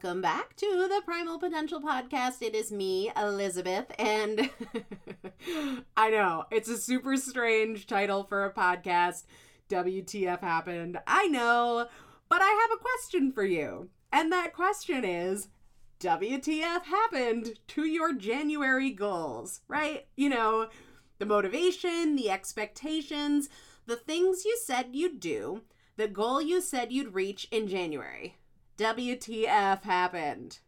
Welcome back to the Primal Potential Podcast. It is me, Elizabeth, and I know it's a super strange title for a podcast. WTF happened. I know, but I have a question for you. And that question is WTF happened to your January goals, right? You know, the motivation, the expectations, the things you said you'd do, the goal you said you'd reach in January. WTF happened.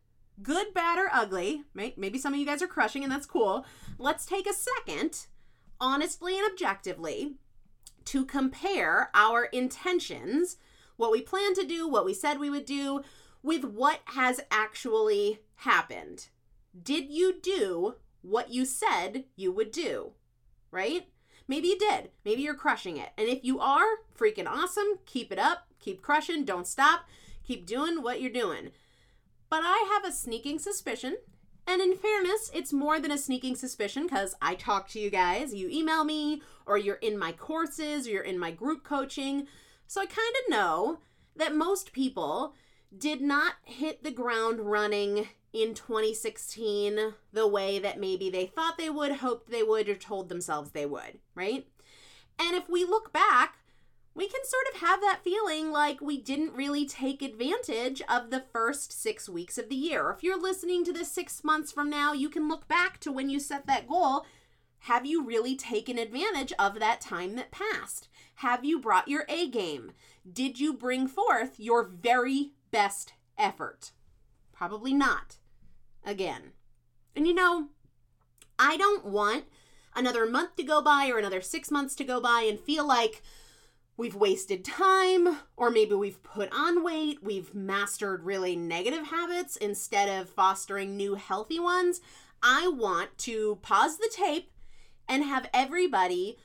Good, bad, or ugly. Maybe some of you guys are crushing, and that's cool. Let's take a second, honestly and objectively, to compare our intentions, what we plan to do, what we said we would do, with what has actually happened. Did you do what you said you would do? Right? Maybe you did. Maybe you're crushing it. And if you are, freaking awesome. Keep it up. Keep crushing. Don't stop. Keep doing what you're doing. But I have a sneaking suspicion. And in fairness, it's more than a sneaking suspicion because I talk to you guys, you email me, or you're in my courses, or you're in my group coaching. So I kind of know that most people did not hit the ground running in 2016 the way that maybe they thought they would, hoped they would, or told themselves they would, right? And if we look back, we can sort of have that feeling like we didn't really take advantage of the first six weeks of the year. If you're listening to this six months from now, you can look back to when you set that goal. Have you really taken advantage of that time that passed? Have you brought your A game? Did you bring forth your very best effort? Probably not. Again. And you know, I don't want another month to go by or another six months to go by and feel like we've wasted time, or maybe we've put on weight, we've mastered really negative habits instead of fostering new healthy ones. I want to pause the tape and have everybody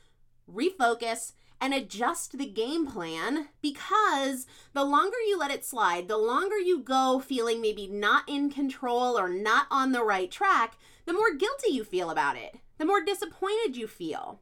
refocus and adjust the game plan because the longer you let it slide, the longer you go feeling maybe not in control or not on the right track, the more guilty you feel about it, the more disappointed you feel.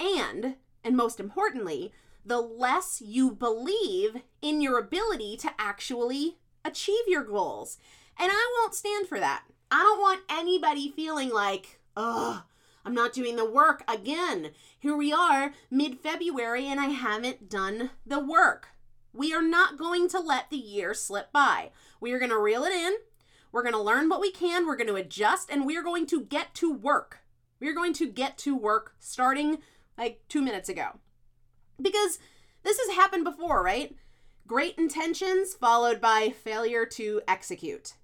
And, and most importantly, the less you believe in your ability to actually achieve your goals. And I won't stand for that. I don't want anybody feeling like, ugh, I'm not doing the work again. Here we are, mid February, and I haven't done the work. We are not going to let the year slip by. We are going to reel it in. We're going to learn what we can. We're going to adjust, and we are going to get to work. We are going to get to work starting like two minutes ago. Because this has happened before, right? Great intentions followed by failure to execute.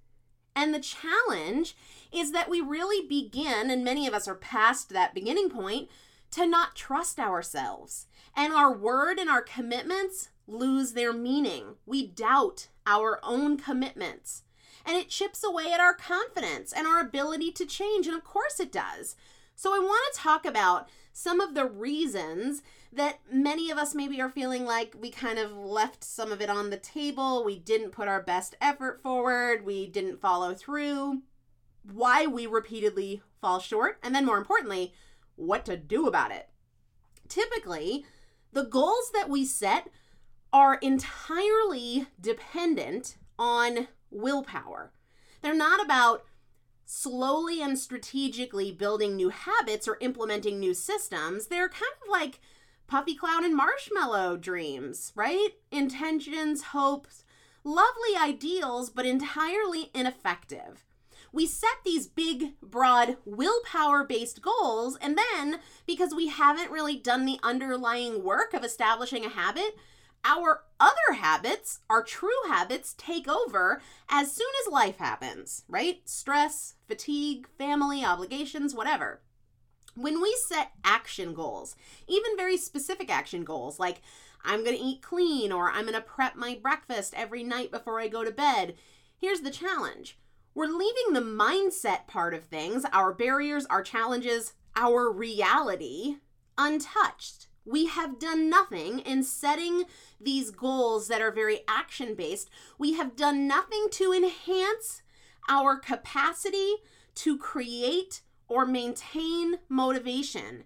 And the challenge is that we really begin, and many of us are past that beginning point, to not trust ourselves. And our word and our commitments lose their meaning. We doubt our own commitments. And it chips away at our confidence and our ability to change. And of course it does. So I want to talk about some of the reasons that many of us maybe are feeling like we kind of left some of it on the table. We didn't put our best effort forward. We didn't follow through why we repeatedly fall short, and then more importantly, what to do about it. Typically, the goals that we set are entirely dependent on willpower. They're not about slowly and strategically building new habits or implementing new systems. They're kind of like puffy cloud and marshmallow dreams, right? Intentions, hopes, lovely ideals, but entirely ineffective we set these big, broad, willpower based goals, and then because we haven't really done the underlying work of establishing a habit, our other habits, our true habits, take over as soon as life happens, right? Stress, fatigue, family, obligations, whatever. When we set action goals, even very specific action goals, like I'm gonna eat clean or I'm gonna prep my breakfast every night before I go to bed, here's the challenge we're leaving the mindset part of things, our barriers, our challenges, our reality, untouched. We have done nothing in setting these goals that are very action based. We have done nothing to enhance our capacity to create or maintain motivation.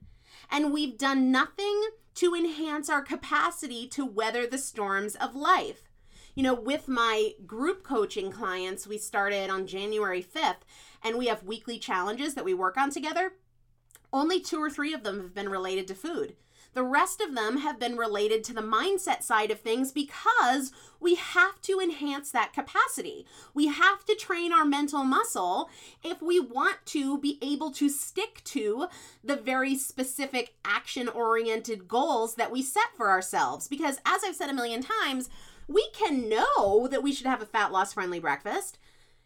And we've done nothing to enhance our capacity to weather the storms of life you know, with my group coaching clients, we started on January 5th and we have weekly challenges that we work on together. Only two or three of them have been related to food. The rest of them have been related to the mindset side of things because we have to enhance that capacity. We have to train our mental muscle if we want to be able to stick to the very specific action oriented goals that we set for ourselves. Because, as I've said a million times, we can know that we should have a fat loss friendly breakfast.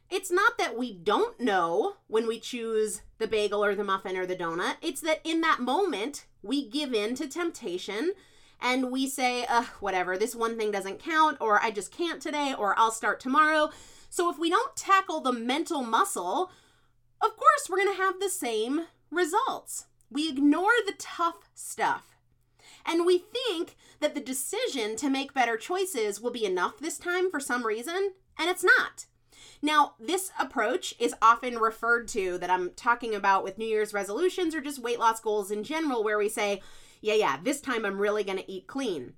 It's not that we don't know when we choose the bagel or the muffin or the donut. It's that in that moment, we give in to temptation and we say, uh, whatever, this one thing doesn't count, or I just can't today, or I'll start tomorrow. So if we don't tackle the mental muscle, of course, we're going to have the same results. We ignore the tough stuff. And we think that the decision to make better choices will be enough this time for some reason, and it's not. Now, this approach is often referred to that I'm talking about with New Year's resolutions or just weight loss goals in general, where we say, yeah, yeah, this time I'm really going to eat clean.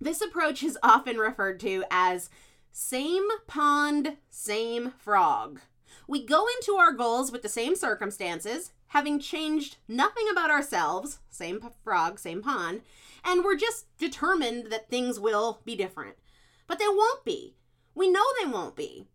This approach is often referred to as same pond, same frog. We go into our goals with the same circumstances, having changed nothing about ourselves, same frog, same pond, and we're just determined that things will be different. But they won't be. We know they won't be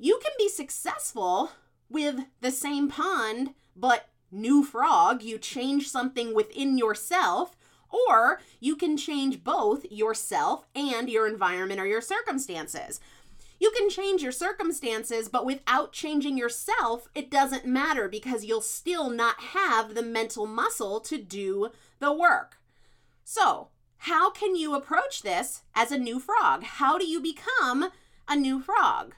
you can be successful with the same pond, but new frog. You change something within yourself, or you can change both yourself and your environment or your circumstances. You can change your circumstances, but without changing yourself, it doesn't matter because you'll still not have the mental muscle to do the work. So, how can you approach this as a new frog? How do you become a new frog?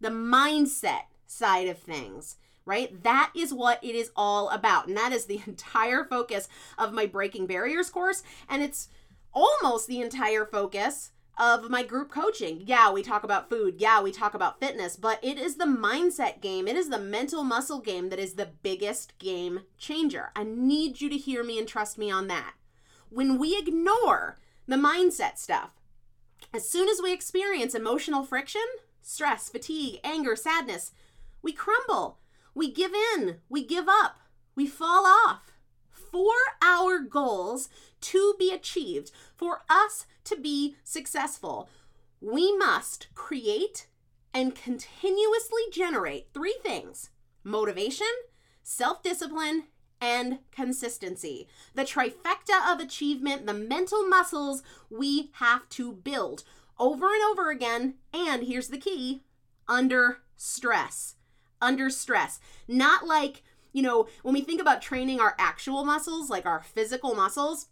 The mindset side of things right? That is what it is all about. And that is the entire focus of my Breaking Barriers course. And it's almost the entire focus of my group coaching. Yeah, we talk about food. Yeah, we talk about fitness, but it is the mindset game. It is the mental muscle game that is the biggest game changer. I need you to hear me and trust me on that. When we ignore the mindset stuff, as soon as we experience emotional friction, stress, fatigue, anger, sadness, we crumble, we give in, we give up, we fall off. For our goals to be achieved, for us to be successful, we must create and continuously generate three things motivation, self discipline, and consistency. The trifecta of achievement, the mental muscles we have to build over and over again. And here's the key under stress. Under stress. Not like, you know, when we think about training our actual muscles, like our physical muscles,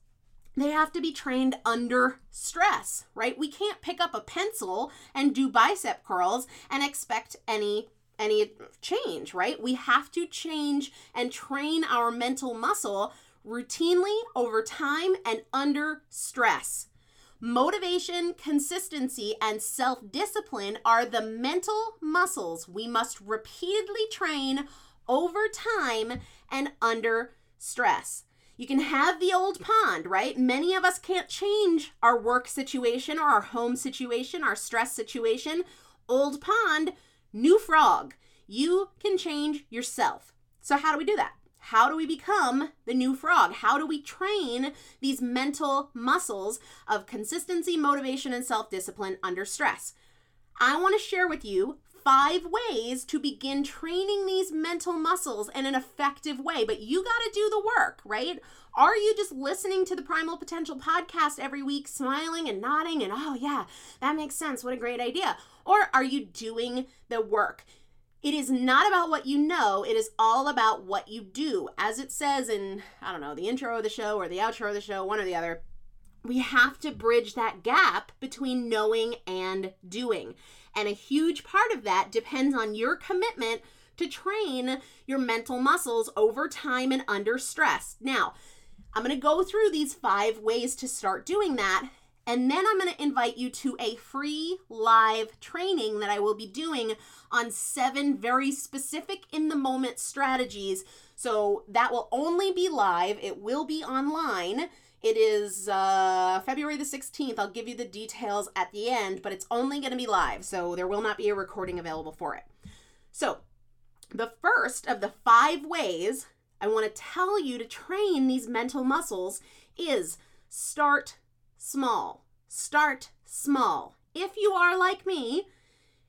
they have to be trained under stress, right? We can't pick up a pencil and do bicep curls and expect any any change, right? We have to change and train our mental muscle routinely over time and under stress. Motivation, consistency, and self discipline are the mental muscles we must repeatedly train over time and under stress. You can have the old pond, right? Many of us can't change our work situation or our home situation, our stress situation. Old pond, new frog. You can change yourself. So, how do we do that? How do we become the new frog? How do we train these mental muscles of consistency, motivation, and self discipline under stress? I want to share with you five ways to begin training these mental muscles in an effective way, but you got to do the work, right? Are you just listening to the Primal Potential podcast every week, smiling and nodding, and oh, yeah, that makes sense. What a great idea. Or are you doing the work? It is not about what you know, it is all about what you do. As it says in, I don't know, the intro of the show or the outro of the show, one or the other, we have to bridge that gap between knowing and doing. And a huge part of that depends on your commitment to train your mental muscles over time and under stress. Now, I'm going to go through these five ways to start doing that. And then I'm going to invite you to a free live training that I will be doing on seven very specific in the moment strategies. So that will only be live, it will be online. It is uh, February the 16th. I'll give you the details at the end, but it's only going to be live, so there will not be a recording available for it. So, the first of the five ways I want to tell you to train these mental muscles is start small. Start small. If you are like me,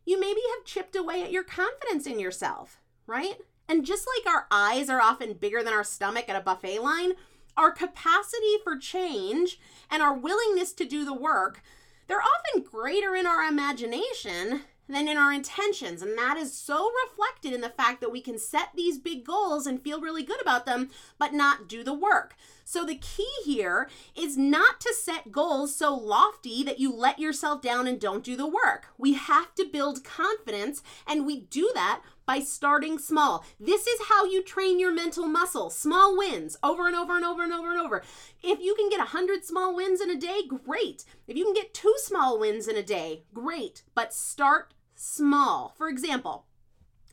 you maybe have chipped away at your confidence in yourself, right? And just like our eyes are often bigger than our stomach at a buffet line, our capacity for change and our willingness to do the work, they're often greater in our imagination than in our intentions. And that is so reflected in the fact that we can set these big goals and feel really good about them, but not do the work. So the key here is not to set goals so lofty that you let yourself down and don't do the work. We have to build confidence, and we do that by starting small. This is how you train your mental muscle. Small wins over and over and over and over and over. If you can get 100 small wins in a day, great. If you can get two small wins in a day, great. But start small. For example,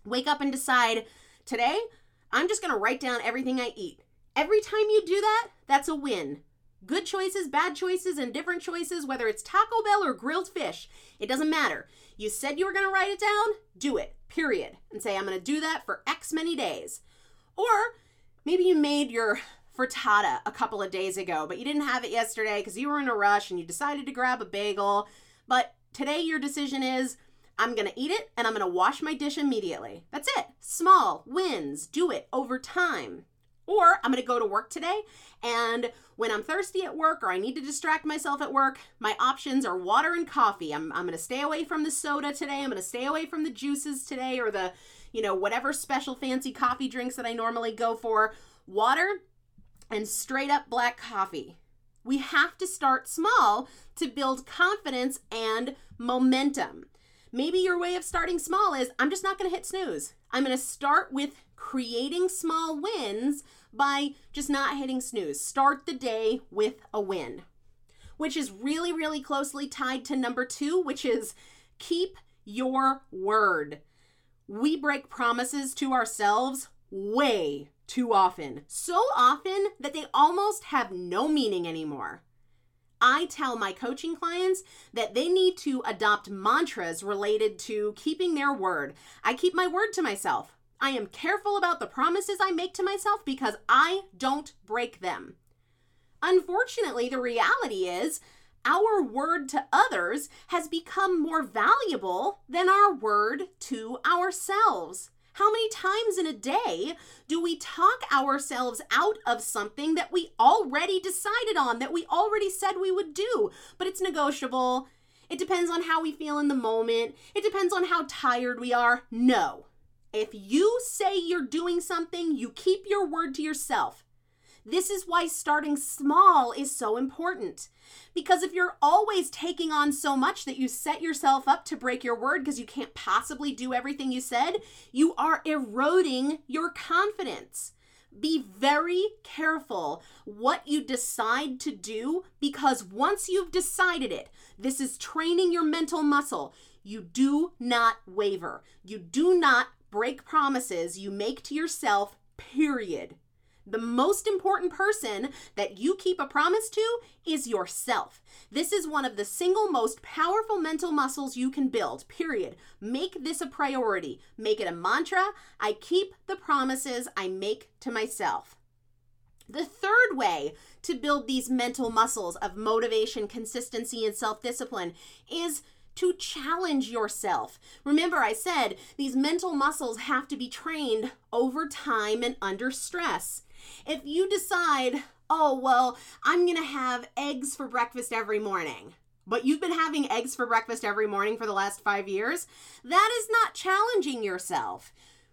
wake up and decide today, I'm just to write down everything I eat. Every time you do that, that's a win. Good choices, bad choices, and different choices, whether it's Taco Bell or grilled fish, it doesn't matter. You said you were going to write it down, do it, period. And say, I'm going to do that for X many days. Or maybe you made your frittata a couple of days ago, but you didn't have it yesterday because you were in a rush and you decided to grab a bagel. But today your decision is, I'm going to eat it and I'm going to wash my dish immediately. That's it. Small wins. Do it over time. Or I'm going to go to work today and when I'm thirsty at work or I need to distract myself at work, my options are water and coffee. I'm, I'm going to stay away from the soda today. I'm going to stay away from the juices today or the, you know, whatever special fancy coffee drinks that I normally go for. Water and straight up black coffee. We have to start small to build confidence and momentum. Maybe your way of starting small is I'm just not going to hit snooze. I'm going to start with creating small wins by just not hitting snooze. Start the day with a win, which is really, really closely tied to number two, which is keep your word. We break promises to ourselves way too often. So often that they almost have no meaning anymore. I tell my coaching clients that they need to adopt mantras related to keeping their word. I keep my word to myself. I am careful about the promises I make to myself because I don't break them. Unfortunately, the reality is our word to others has become more valuable than our word to ourselves. How many times in a day do we talk ourselves out of something that we already decided on, that we already said we would do, but it's negotiable? It depends on how we feel in the moment. It depends on how tired we are. No. If you say you're doing something, you keep your word to yourself. This is why starting small is so important. Because if you're always taking on so much that you set yourself up to break your word because you can't possibly do everything you said, you are eroding your confidence. Be very careful what you decide to do because once you've decided it, this is training your mental muscle. You do not waver. You do not break promises you make to yourself, period. The most important person that you keep a promise to is yourself. This is one of the single most powerful mental muscles you can build, period. Make this a priority. Make it a mantra. I keep the promises I make to myself. The third way to build these mental muscles of motivation, consistency, and self discipline is to challenge yourself. Remember, I said these mental muscles have to be trained over time and under stress. If you decide, oh, well, I'm going to have eggs for breakfast every morning, but you've been having eggs for breakfast every morning for the last five years, that is not challenging yourself.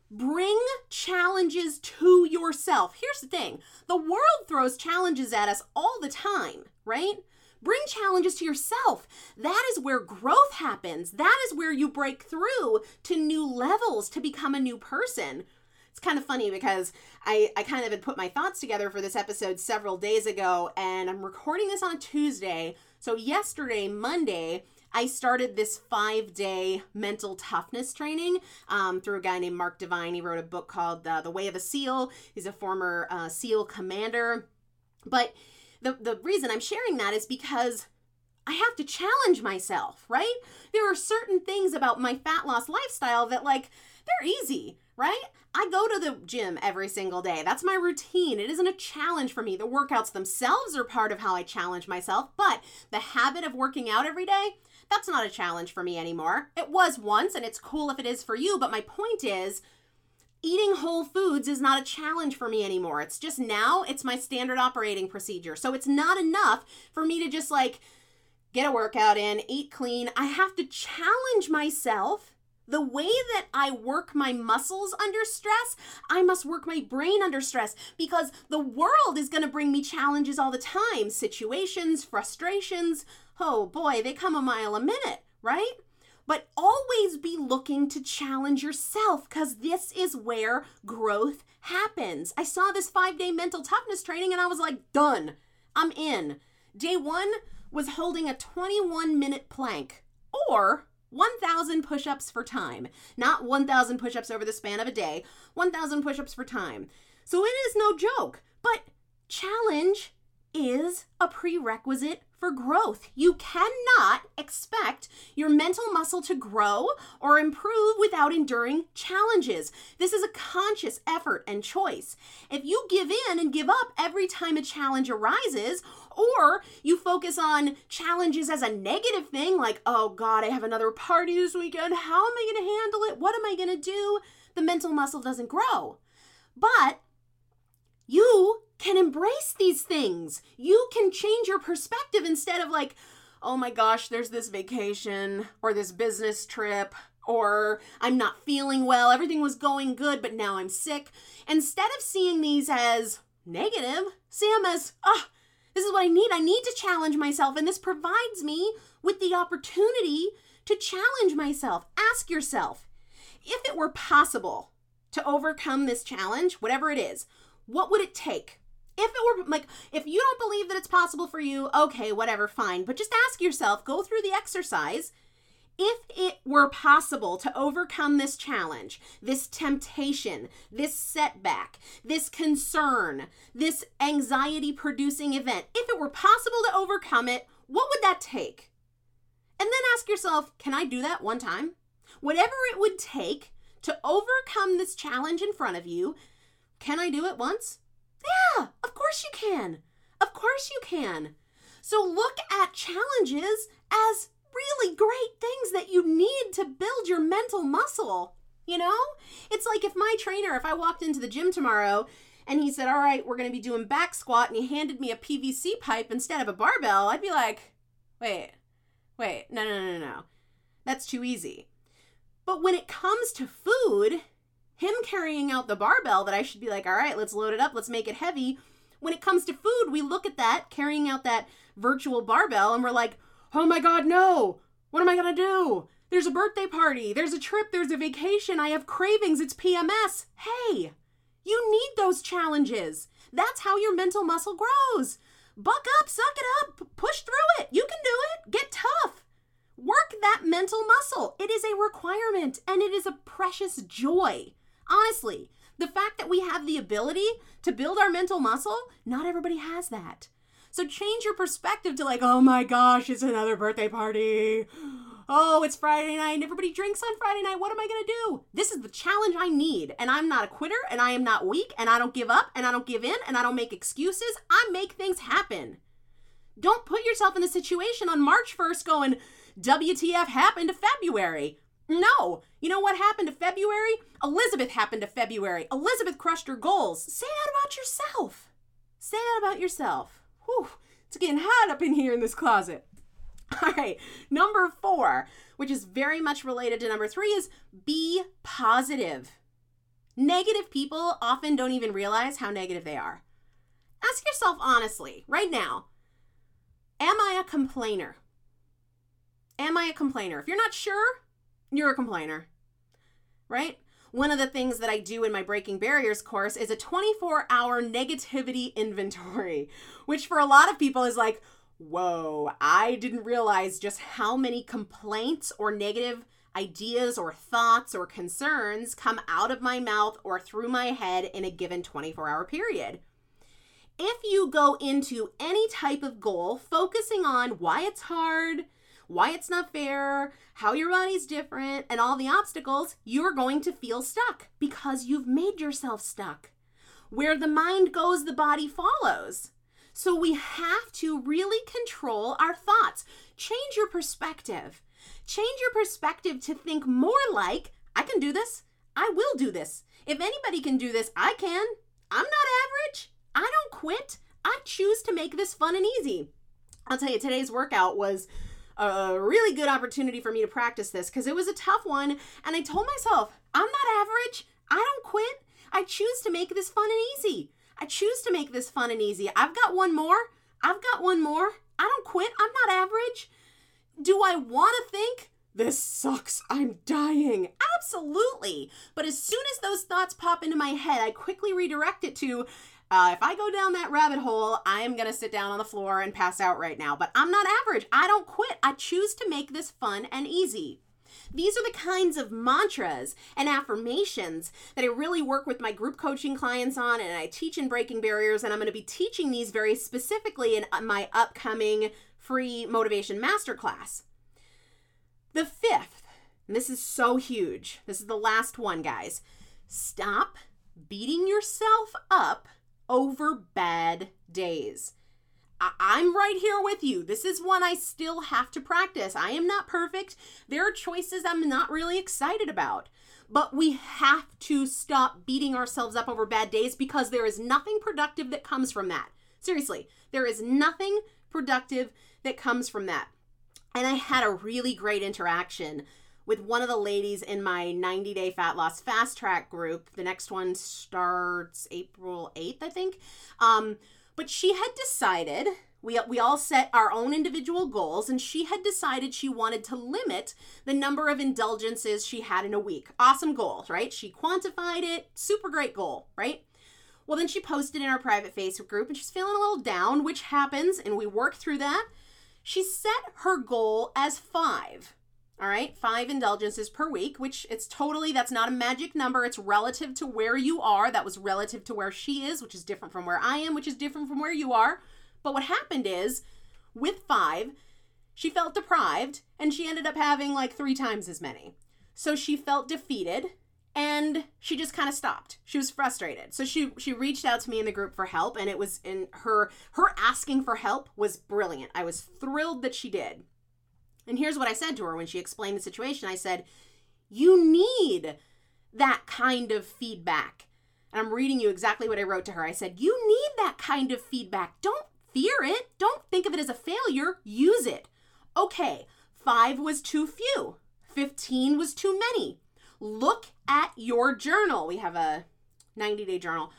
Bring challenges to yourself. Here's the thing the world throws challenges at us all the time, right? Bring challenges to yourself. That is where growth happens. That is where you break through to new levels to become a new person it's kind of funny because I, I kind of had put my thoughts together for this episode several days ago, and I'm recording this on Tuesday. So, yesterday, Monday, I started this five day mental toughness training um, through a guy named Mark Divine. He wrote a book called uh, The Way of a SEAL. He's a former uh, SEAL commander. But the, the reason I'm sharing that is because I have to challenge myself, right? There are certain things about my fat loss lifestyle that, like, they're easy, right? I go to the gym every single day. That's my routine. It isn't a challenge for me. The workouts themselves are part of how I challenge myself, but the habit of working out every day, that's not a challenge for me anymore. It was once, and it's cool if it is for you, but my point is, eating whole foods is not a challenge for me anymore. It's just now, it's my standard operating procedure. So it's not enough for me to just like get a workout in, eat clean. I have to challenge myself. The way that I work my muscles under stress, I must work my brain under stress because the world is going to bring me challenges all the time situations, frustrations. Oh boy, they come a mile a minute, right? But always be looking to challenge yourself because this is where growth happens. I saw this five day mental toughness training and I was like, done. I'm in. Day one was holding a 21 minute plank or 1,000 push ups for time. Not 1,000 push ups over the span of a day, 1,000 push ups for time. So it is no joke, but challenge is a prerequisite for growth. You cannot expect your mental muscle to grow or improve without enduring challenges. This is a conscious effort and choice. If you give in and give up every time a challenge arises, or you focus on challenges as a negative thing, like, oh God, I have another party this weekend. How am I going to handle it? What am I going to do? The mental muscle doesn't grow. But you can embrace these things. You can change your perspective instead of like, oh my gosh, there's this vacation or this business trip or I'm not feeling well. Everything was going good, but now I'm sick. Instead of seeing these as negative, see them as, oh, this is what I need. I need to challenge myself. And this provides me with the opportunity to challenge myself. Ask yourself if it were possible to overcome this challenge, whatever it is, what would it take? If it were like, if you don't believe that it's possible for you, okay, whatever, fine. But just ask yourself, go through the exercise. If it were possible to overcome this challenge, this temptation, this setback, this concern, this anxiety producing event, if it were possible to overcome it, what would that take? And then ask yourself, can I do that one time? Whatever it would take to overcome this challenge in front of you, can I do it once? Yeah, of course you can. Of course you can. So look at challenges as really great things that you need to build your mental muscle. You know? It's like if my trainer, if I walked into the gym tomorrow and he said, All right, we're going to be doing back squat, and he handed me a PVC pipe instead of a barbell, I'd be like, Wait, wait, no, no, no, no. no, That's too easy. But when it comes to food, him carrying out the barbell that I should be like, all right, let's load it up, let's make it heavy. When it comes to food, we look at that, carrying out that virtual barbell, and we're like, oh my God, no. What am I to do? There's a birthday party, there's a trip, there's a vacation, I have cravings, it's PMS. Hey, you need those challenges. That's how your mental muscle grows. Buck up, suck it up, push through it. You can do it. Get tough. Work that mental muscle. It is a requirement and it is a precious joy. Honestly, the fact that we have the ability to build our mental muscle, not everybody has that. So change your perspective to like, oh my gosh, it's another birthday party. Oh, it's Friday night and everybody drinks on Friday night. What am I going to do? This is the challenge I need. And I'm not a quitter and I am not weak and I don't give up and I don't give in and I don't make excuses. I make things happen. Don't put yourself in the situation on March 1st going, WTF happened to February. No. You know what happened to February? Elizabeth happened to February. Elizabeth crushed her goals. Say that about yourself. Say that about yourself. Whew. It's getting hot up in here in this closet. All right. Number four, which is very much related to number three, is be positive. Negative people often don't even realize how negative they are. Ask yourself honestly, right now, am I a complainer? Am I a complainer? If you're not sure, you're a complainer, right? One of the things that I do in my Breaking Barriers course is a 24 hour negativity inventory, which for a lot of people is like, whoa, I didn't realize just how many complaints or negative ideas or thoughts or concerns come out of my mouth or through my head in a given 24 hour period. If you go into any type of goal focusing on why it's hard, why it's not fair, how your body's different, and all the obstacles, you're going to feel stuck because you've made yourself stuck. Where the mind goes, the body follows. So we have to really control our thoughts. Change your perspective. Change your perspective to think more like, I can do this. I will do this. If anybody can do this, I can. I'm not average. I don't quit. I choose to make this fun and easy. I'll tell you, today's workout was a really good opportunity for me to practice this because it was a tough one. And I told myself, I'm not average. I don't quit. I choose to make this fun and easy. I choose to make this fun and easy. I've got one more. I've got one more. I don't quit. I'm not average. Do I want to think this sucks, I'm dying. Absolutely. But as soon as those thoughts pop into my head, I quickly redirect it to uh, if I go down that rabbit hole, I am going to sit down on the floor and pass out right now. But I'm not average. I don't quit. I choose to make this fun and easy. These are the kinds of mantras and affirmations that I really work with my group coaching clients on, and I teach in Breaking Barriers. And I'm going to be teaching these very specifically in my upcoming free motivation masterclass. The fifth, this is so huge, this is the last one, guys. Stop beating yourself up over bad days. I- am right here with you. This is one I still have to practice. I am not perfect. There are choices I'm not really excited about. But we have to stop beating ourselves up over bad days because there is nothing productive that comes from that. Seriously, there is nothing productive that comes from that. And I had a really great interaction with one of the ladies in my 90 day fat loss fast track group. The next one starts April 8th, I think. Um, but she had decided we, we all set our own individual goals, and she had decided she wanted to limit the number of indulgences she had in a week. Awesome goal, right? She quantified it. Super great goal, right? Well, then she posted in our private Facebook group and she's feeling a little down, which happens, and we work through that. She set her goal as five. All right, five indulgences per week, which it's totally, that's not a magic number. It's relative to where you are. That was relative to where she is, which is different from where I am, which is different from where you are. But what happened is, with five, she felt deprived and she ended up having like three times as many. So she felt defeated and she just kind of stopped she was frustrated so she she reached out to me in the group for help and it was in her her asking for help was brilliant i was thrilled that she did and here's what i said to her when she explained the situation. I said you need that kind of feedback. And i'm reading you exactly what i wrote to her. I said you need that kind of feedback. Don't fear it. Don't think of it as a failure. Use it. Okay 5 was too few. 15 was too many. Look at your journal. We have a 90 day journal.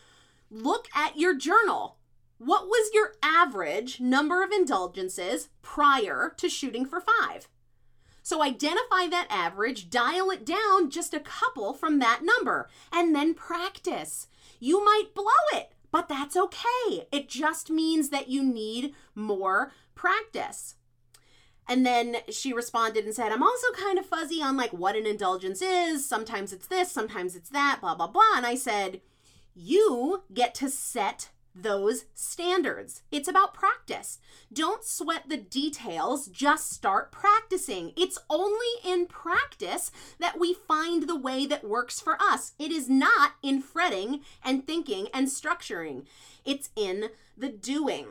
Look at your journal. What was your average number of indulgences prior to shooting for five? So identify that average, dial it down just a couple from that number, and then practice. You might blow it, but that's okay. It just means that you need more practice. And then she responded and said, I'm also kind of fuzzy on like what an indulgence is. Sometimes it's this, sometimes it's that, blah, blah, blah. And I said, You get to set those standards. It's about practice. Don't sweat the details, just start practicing. It's only in practice that we find the way that works for us. It is not in fretting and thinking and structuring, it's in the doing.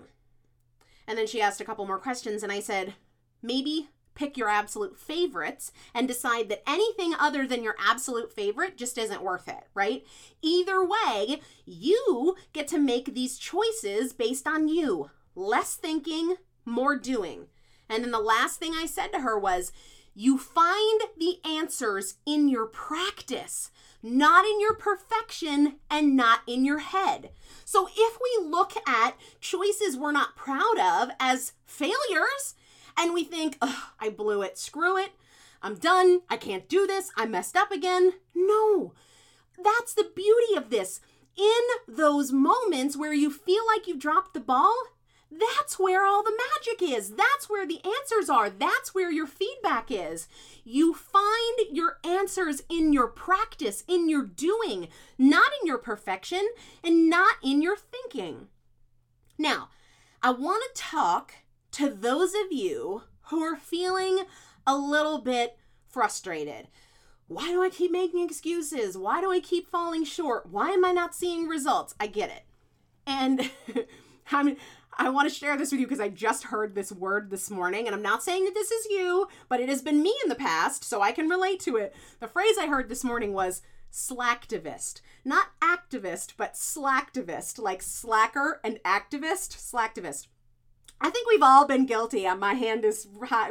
And then she asked a couple more questions, and I said, maybe pick your absolute favorites and decide that anything other than your absolute favorite just isn't worth it, right? Either way, you get to make these choices based on you. Less thinking, more doing. And then the last thing I said to her was, you find the answers in your practice, not in your perfection and not in your head. So if we look at choices we're not proud of as failures, and we think, I blew it, screw it, I'm done, I can't do this, I messed up again. No, that's the beauty of this. In those moments where you feel like you've dropped the ball, that's where all the magic is. That's where the answers are. That's where your feedback is. You find your answers in your practice, in your doing, not in your perfection and not in your thinking. Now, I want to talk to those of you who are feeling a little bit frustrated. Why do I keep making excuses? Why do I keep falling short? Why am I not seeing results? I get it. And I mean, I want to share this with you because I just heard this word this morning, and I'm not saying that this is you, but it has been me in the past, so I can relate to it. The phrase I heard this morning was slacktivist. Not activist, but slacktivist, like slacker and activist, slacktivist. I think we've all been guilty, and my hand is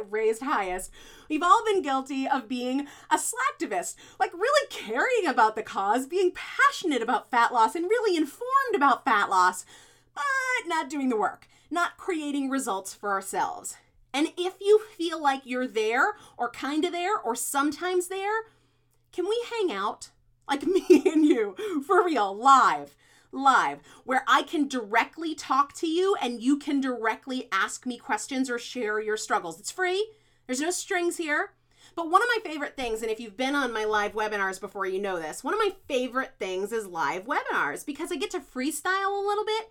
raised highest. We've all been guilty of being a slacktivist, like really caring about the cause, being passionate about fat loss, and really informed about fat loss, but not doing the work, not creating results for ourselves. And if you feel like you're there, or kinda there, or sometimes there, can we hang out? Like me and you, for real, live live where I can directly talk to you and you can directly ask me questions or share your struggles. It's free, there's no strings here. But one of my favorite things, and if you've been on my live webinars before, you know this, one of my favorite things is live webinars because I get to freestyle a little bit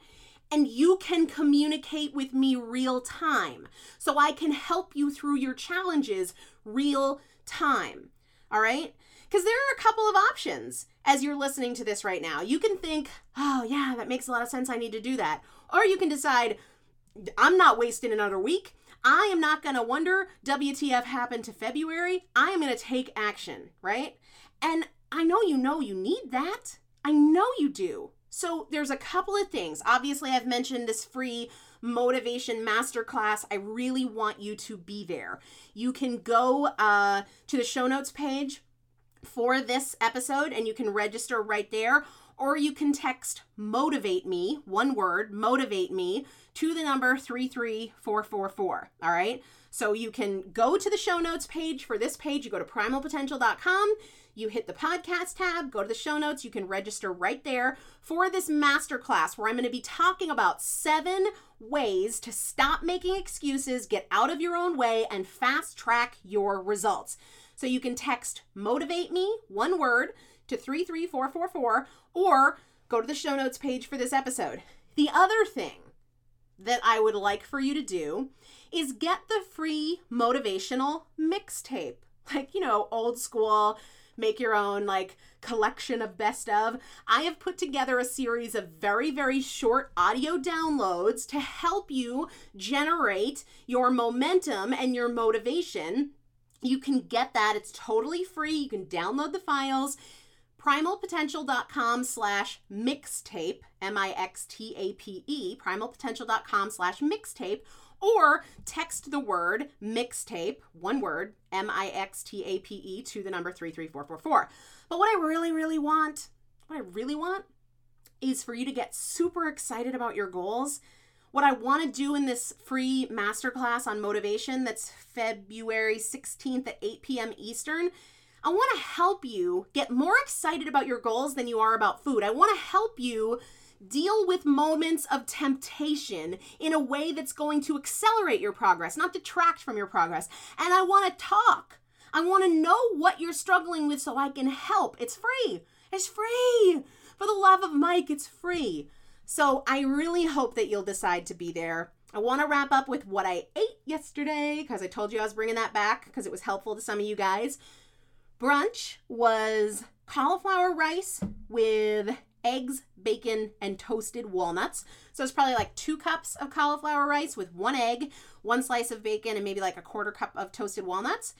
and you can communicate with me real time. So I can help you through your challenges real time. All right? Because there are a couple of options as you're listening to this right now. You can think, oh, yeah, that makes a lot of sense. I need to do that. Or you can decide, I'm not wasting another week. I am not going to wonder WTF happened to February. I am going to take action, right? And I know you know you need that. I know you do. So there's a couple of things. Obviously, I've mentioned this free motivation masterclass. I really want you to be there. You can go uh, to the show notes page for this episode and you can register right there or you can text motivate me, one word, motivate me to the number 33444. All right. So you can go to the show notes page for this page. You go to primalpotential.com, you hit the podcast tab, go to the show notes. You can register right there for this masterclass where I'm going to be talking about seven ways to stop making excuses, get out of your own way, and fast track your results. So you can text motivate me, one word, to 33444 or go to the show notes page for this episode. The other thing that I would like for you to do is get the free motivational mixtape. Like, you know, old school, make your own like collection of best of. I have put together a series of very, very short audio downloads to help you generate your momentum and your motivation you can get that. It's totally free. You can download the files. Primalpotential.com slash mixtape, M-I-X-T-A-P-E, primalpotential.com slash mixtape, or text the word mixtape, one word, M I X T A P E, to the number 33444. But what I really, really want, what I really want is for you to get super excited about your goals what I want to do in this free masterclass on motivation that's February 16th at 8 p.m. Eastern, I want to help you get more excited about your goals than you are about food. I want to help you deal with moments of temptation in a way that's going to accelerate your progress, not detract from your progress. And I want to talk. I want to know what you're struggling with so I can help. It's free. It's free. For the love of Mike, it's free. So I really hope that you'll decide to be there. I want to wrap up with what I ate yesterday because I told you I was bringing that back because it was helpful to some of you guys. Brunch was cauliflower rice with eggs, bacon, and toasted walnuts. So it's probably like two cups of cauliflower rice with one egg, one slice of bacon, and maybe like a quarter cup of toasted walnuts.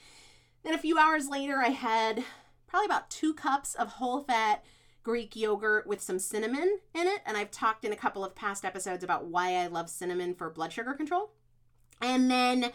Then a few hours later, I had probably about two cups of whole fat Greek yogurt with some cinnamon in it. And I've talked in a couple of past episodes about why I love cinnamon for blood sugar control. And then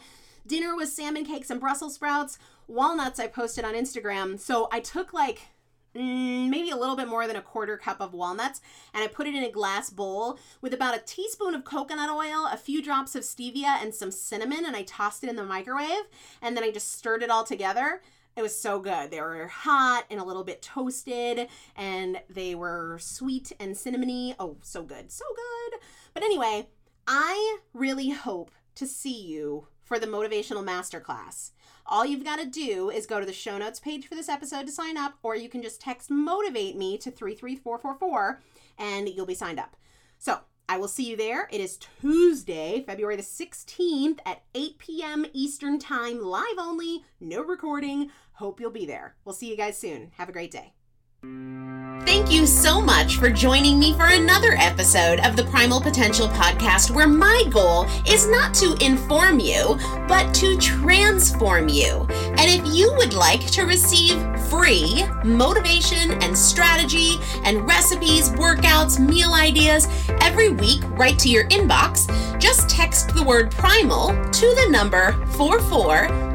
dinner was salmon cakes and Brussels sprouts. Walnuts I posted on Instagram. So I took like mm, maybe a little bit more than a quarter cup of walnuts and I put it in a glass bowl with about a teaspoon of coconut oil, a few drops of stevia, and some cinnamon. And I tossed it in the microwave and then I just stirred it all together. It was so good. They were hot and a little bit toasted, and they were sweet and cinnamony. Oh, so good. So good. But anyway, I really hope to see you for the motivational masterclass. All you've got to do is go to the show notes page for this episode to sign up, or you can just text motivate me to 33444 and you'll be signed up. So, I will see you there. It is Tuesday, February the 16th at 8 p.m. Eastern Time, live only, no recording. Hope you'll be there. We'll see you guys soon. Have a great day. Thank you so much for joining me for another episode of the Primal Potential Podcast, where my goal is not to inform you, but to transform you. And if you would like to receive free motivation and strategy and recipes, workouts, meal ideas every week right to your inbox, just text the word primal to the number